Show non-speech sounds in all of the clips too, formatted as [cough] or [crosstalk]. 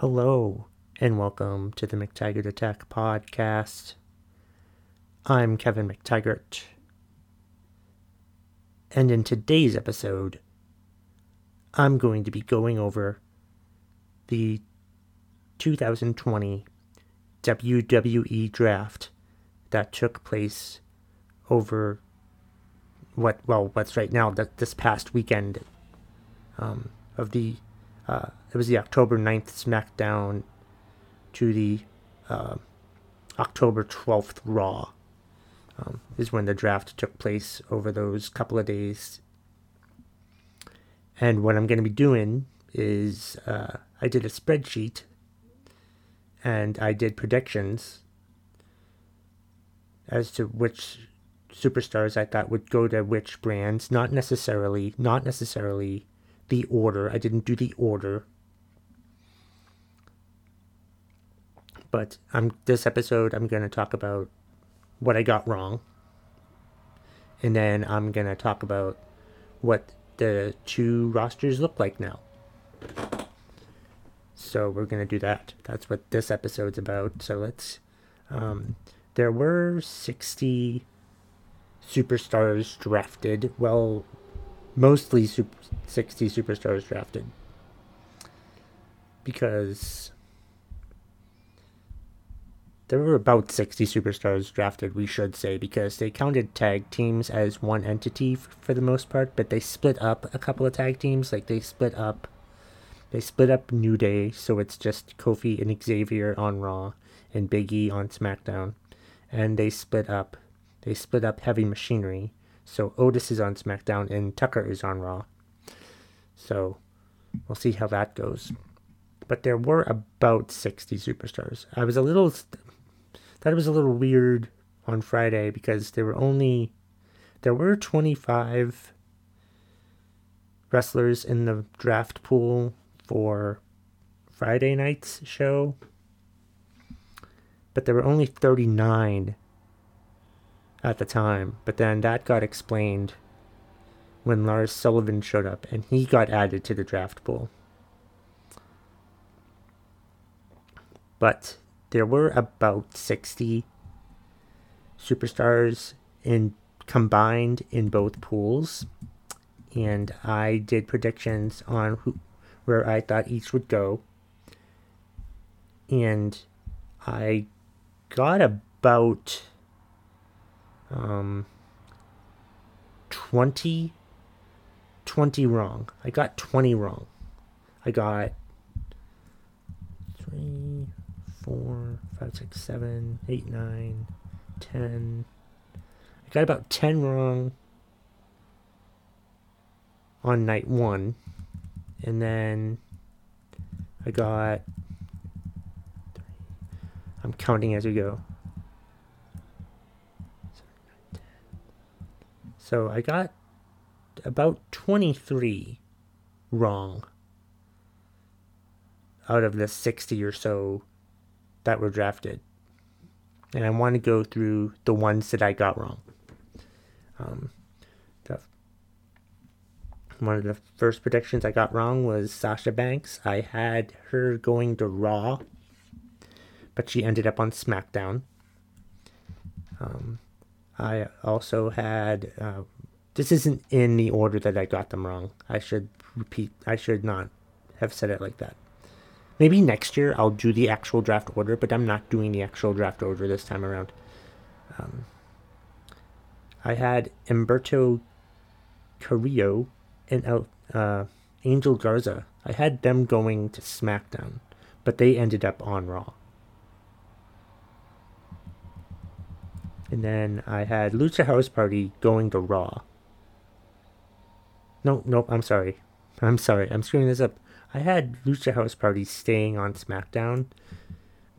Hello, and welcome to the McTaggart Attack podcast. I'm Kevin McTaggart. And in today's episode, I'm going to be going over the 2020 WWE draft that took place over what, well, what's right now, that this past weekend um, of the uh, it was the October 9th SmackDown to the uh, October 12th Raw. Um, is when the draft took place over those couple of days. And what I'm going to be doing is uh, I did a spreadsheet and I did predictions as to which superstars I thought would go to which brands. Not necessarily, not necessarily the order. I didn't do the order. But I'm this episode I'm going to talk about what I got wrong. And then I'm going to talk about what the two rosters look like now. So we're going to do that. That's what this episode's about. So let's um, there were 60 superstars drafted. Well, mostly super, 60 superstars drafted. Because there were about 60 superstars drafted, we should say, because they counted tag teams as one entity f- for the most part, but they split up a couple of tag teams. Like they split up, they split up New Day, so it's just Kofi and Xavier on Raw and Big E on SmackDown, and they split up, they split up Heavy Machinery, so Otis is on SmackDown and Tucker is on Raw. So we'll see how that goes. But there were about 60 superstars. I was a little it was a little weird on Friday because there were only there were 25 wrestlers in the draft pool for Friday night's show. But there were only 39 at the time, but then that got explained when Lars Sullivan showed up and he got added to the draft pool. But there were about 60 superstars in combined in both pools and I did predictions on who where I thought each would go and I got about um, 20, 20 wrong. I got 20 wrong. I got 3, 4, 5, 6, 7, 8, 9, 10. I got about 10 wrong on night one. And then I got. I'm counting as we go. So I got about 23 wrong out of the 60 or so that were drafted. And I want to go through the ones that I got wrong. Um, the, one of the first predictions I got wrong was Sasha Banks. I had her going to Raw, but she ended up on SmackDown. Um, I also had. Uh, this isn't in the order that I got them wrong. I should repeat. I should not have said it like that. Maybe next year I'll do the actual draft order, but I'm not doing the actual draft order this time around. Um, I had Umberto Carrillo and uh, Angel Garza. I had them going to SmackDown, but they ended up on Raw. And then I had Lucha House Party going to Raw. No, nope, I'm sorry. [laughs] I'm sorry. I'm screwing this up. I had Lucha House Party staying on SmackDown,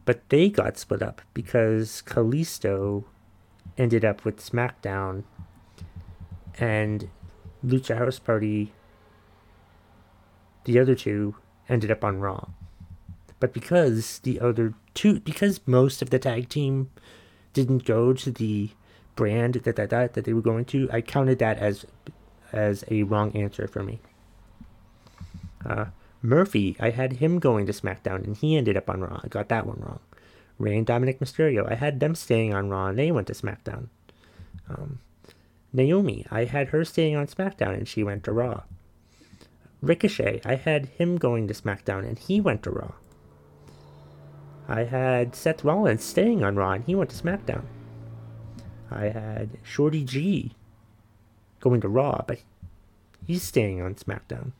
but they got split up because Kalisto ended up with SmackDown and Lucha House Party, the other two, ended up on Raw. But because the other two, because most of the tag team didn't go to the brand that that, that, that they were going to, I counted that as as a wrong answer for me. Uh, Murphy, I had him going to SmackDown, and he ended up on Raw. I got that one wrong. Rey and Dominic Mysterio, I had them staying on Raw, and they went to SmackDown. Um, Naomi, I had her staying on SmackDown, and she went to Raw. Ricochet, I had him going to SmackDown, and he went to Raw. I had Seth Rollins staying on Raw, and he went to SmackDown. I had Shorty G going to Raw, but he's staying on SmackDown.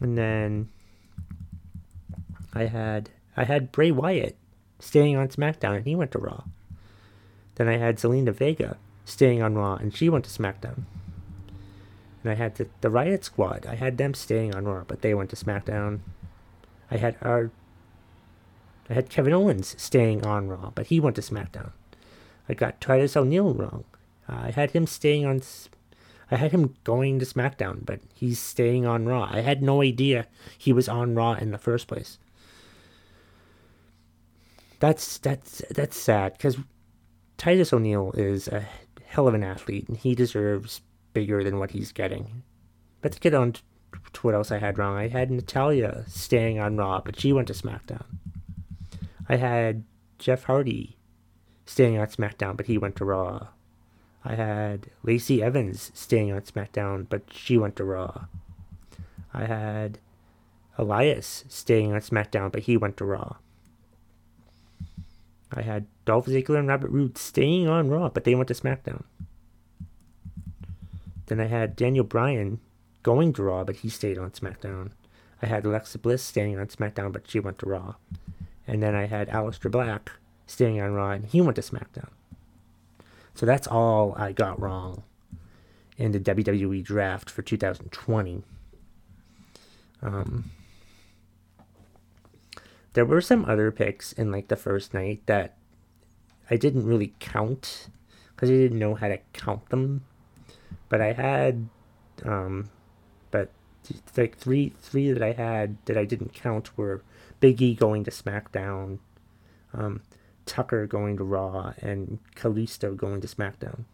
And then I had I had Bray Wyatt staying on SmackDown and he went to Raw. Then I had Zelina Vega staying on Raw and she went to SmackDown. And I had the, the Riot Squad. I had them staying on Raw, but they went to SmackDown. I had our I had Kevin Owens staying on Raw, but he went to SmackDown. I got Titus O'Neil wrong. Uh, I had him staying on. I had him going to SmackDown, but he's staying on Raw. I had no idea he was on Raw in the first place. That's that's that's sad because Titus O'Neil is a hell of an athlete, and he deserves bigger than what he's getting. Let's get on what else I had wrong. I had Natalya staying on Raw, but she went to SmackDown. I had Jeff Hardy staying on SmackDown, but he went to Raw. I had Lacey Evans staying on SmackDown, but she went to Raw. I had Elias staying on SmackDown, but he went to Raw. I had Dolph Ziggler and Robert Roode staying on Raw, but they went to SmackDown. Then I had Daniel Bryan going to Raw, but he stayed on SmackDown. I had Alexa Bliss staying on SmackDown, but she went to Raw. And then I had Aleister Black staying on Raw, and he went to SmackDown. So that's all I got wrong in the WWE draft for 2020. Um, there were some other picks in like the first night that I didn't really count because I didn't know how to count them. But I had, um, like three three that I had that I didn't count were Big E going to SmackDown, um, Tucker going to Raw, and Kalisto going to SmackDown.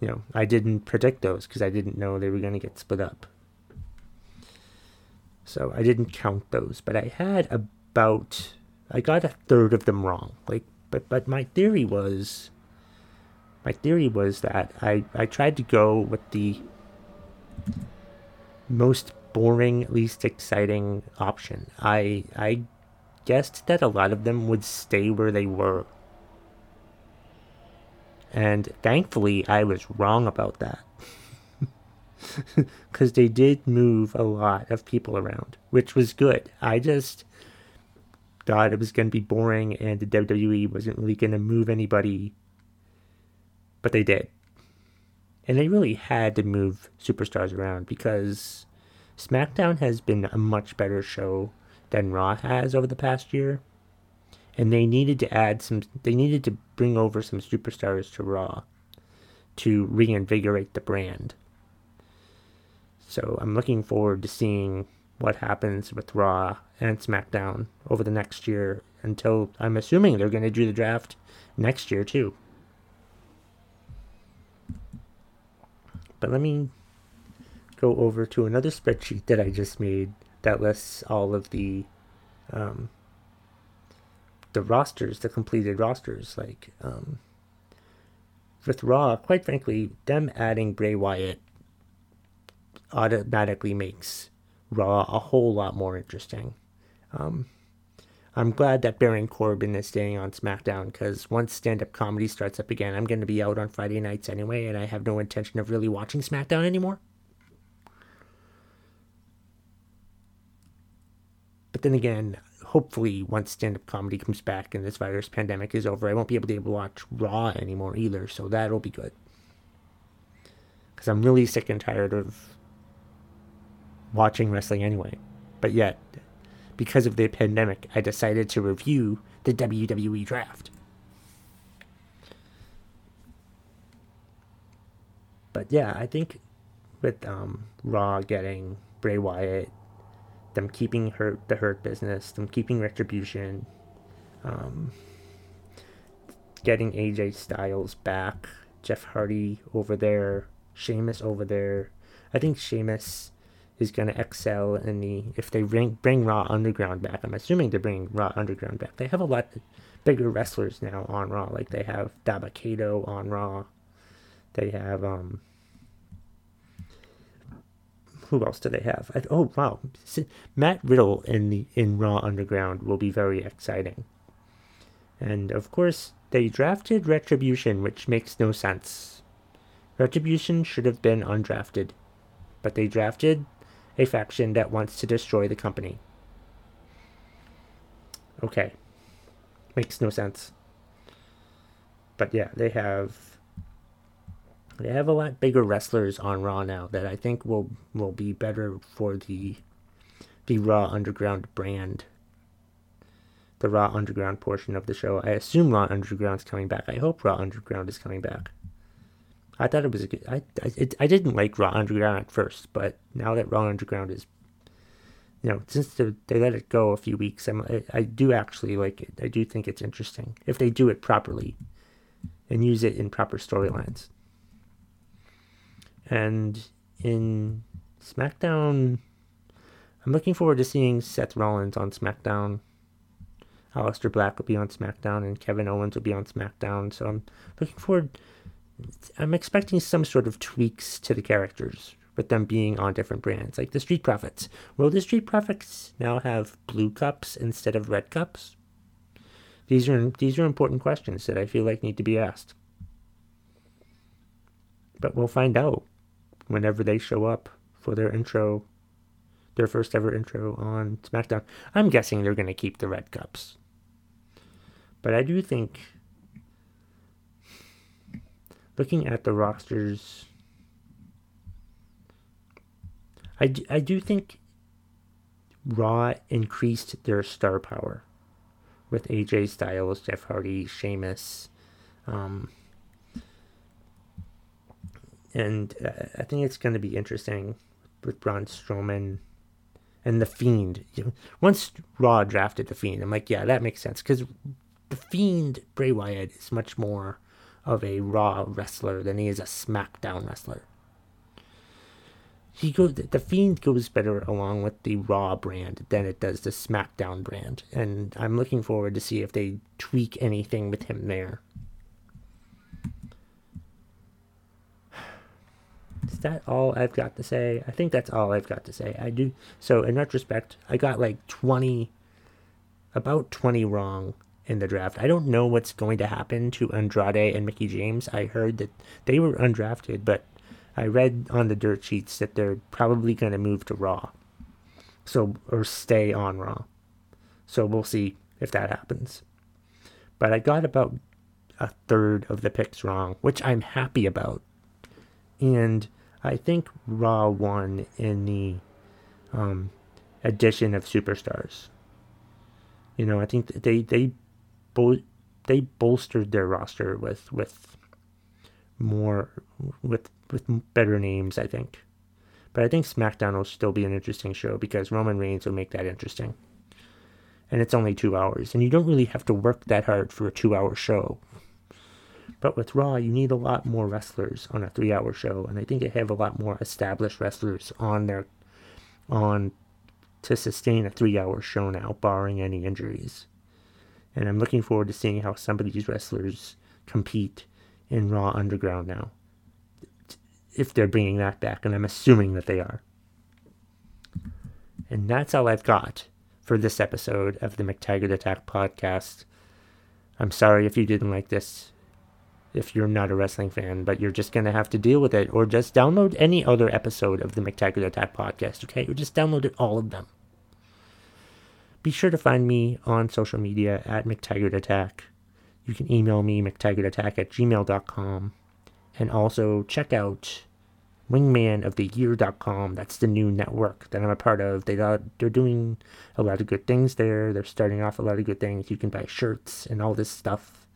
You know, I didn't predict those because I didn't know they were going to get split up. So I didn't count those, but I had about I got a third of them wrong. Like, but but my theory was my theory was that I I tried to go with the most boring, least exciting option. I I guessed that a lot of them would stay where they were. And thankfully, I was wrong about that. [laughs] Because they did move a lot of people around, which was good. I just thought it was going to be boring and the WWE wasn't really going to move anybody. But they did. And they really had to move superstars around because SmackDown has been a much better show than Raw has over the past year. And they needed to add some, they needed to bring over some superstars to Raw to reinvigorate the brand. So I'm looking forward to seeing what happens with Raw and SmackDown over the next year until I'm assuming they're going to do the draft next year too. But let me go over to another spreadsheet that I just made that lists all of the um, the rosters, the completed rosters. Like um, with Raw, quite frankly, them adding Bray Wyatt automatically makes Raw a whole lot more interesting. Um, I'm glad that Baron Corbin is staying on SmackDown because once stand up comedy starts up again, I'm going to be out on Friday nights anyway, and I have no intention of really watching SmackDown anymore. But then again, hopefully, once stand up comedy comes back and this virus pandemic is over, I won't be able to, watch Raw anymore either, so that'll be good. Because I'm really sick and tired of watching wrestling anyway. But yet, because of the pandemic, I decided to review the WWE draft. But yeah, I think with um, Raw getting Bray Wyatt them keeping hurt the hurt business, them keeping retribution, um, getting AJ Styles back, Jeff Hardy over there, Sheamus over there. I think Sheamus is going to excel in the if they bring bring Raw Underground back. I'm assuming they're bringing Raw Underground back. They have a lot bigger wrestlers now on Raw. Like they have Dabba-Kato on Raw. They have um. Who else do they have? I, oh wow, Matt Riddle in the in Raw Underground will be very exciting. And of course, they drafted Retribution, which makes no sense. Retribution should have been undrafted, but they drafted a faction that wants to destroy the company. Okay. Makes no sense. But yeah, they have they have a lot bigger wrestlers on Raw now that I think will will be better for the the Raw Underground brand. The Raw Underground portion of the show. I assume Raw Underground's coming back. I hope Raw Underground is coming back. I thought it was a good. I I, it, I didn't like Raw Underground at first, but now that Raw Underground is, you know, since they, they let it go a few weeks, I'm, I, I do actually like it. I do think it's interesting if they do it properly, and use it in proper storylines. And in SmackDown, I'm looking forward to seeing Seth Rollins on SmackDown. Aleister Black will be on SmackDown, and Kevin Owens will be on SmackDown. So I'm looking forward I'm expecting some sort of tweaks to the characters with them being on different brands, like the Street Profits. Will the Street Profits now have blue cups instead of red cups? These are these are important questions that I feel like need to be asked. But we'll find out whenever they show up for their intro, their first ever intro on SmackDown. I'm guessing they're going to keep the red cups. But I do think looking at the rosters, I do, I do think Raw increased their star power with AJ Styles, Jeff Hardy, Sheamus. Um, and uh, I think it's going to be interesting with Braun Strowman and The Fiend. [laughs] Once Raw drafted The Fiend, I'm like, yeah, that makes sense because The Fiend, Bray Wyatt, is much more of a Raw wrestler than he is a SmackDown wrestler. He goes, the Fiend goes better along with the Raw brand than it does the SmackDown brand, and I'm looking forward to see if they tweak anything with him there. [sighs] Is that all I've got to say? I think that's all I've got to say. I do so in retrospect, I got like 20 about 20 wrong in the draft. I don't know what's going to happen to Andrade and Mickie James. I heard that they were undrafted, but I read on the dirt sheets that they're probably going to move to Raw. So or stay on Raw. So we'll see if that happens. But I got about a third of the picks wrong, which I'm happy about. And I think Raw won in the um, addition of superstars. You know, I think they they bol- they bolstered their roster with with more with with better names, I think. But I think SmackDown will still be an interesting show because Roman Reigns will make that interesting. And it's only two hours, and you don't really have to work that hard for a two-hour show. But with Raw, you need a lot more wrestlers on a three-hour show, and I think they have a lot more established wrestlers on their on to sustain a three-hour show now, barring any injuries and I'm looking forward to seeing how some of these wrestlers compete in Raw Underground now. If they're bringing that back, and I'm assuming that they are. And that's all I've got for this episode of the McTaggart Attack podcast. I'm sorry if you didn't like this, if you're not a wrestling fan, but you're just going to have to deal with it, or just download any other episode of the McTaggart Attack podcast, okay? Or just download all of them. Be sure to find me on social media at McTaggartAttack. You can email me, McTaggartAttack at gmail.com. And also check out wingmanoftheyear.com. That's the new network that I'm a part of. They they're doing a lot of good things there. They're starting off a lot of good things. You can buy shirts and all this stuff.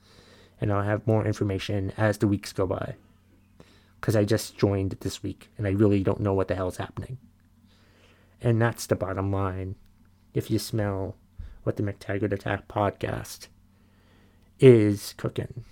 And I'll have more information as the weeks go by. Because I just joined this week and I really don't know what the hell's happening. And that's the bottom line if you smell what the McTaggart Attack podcast is cooking.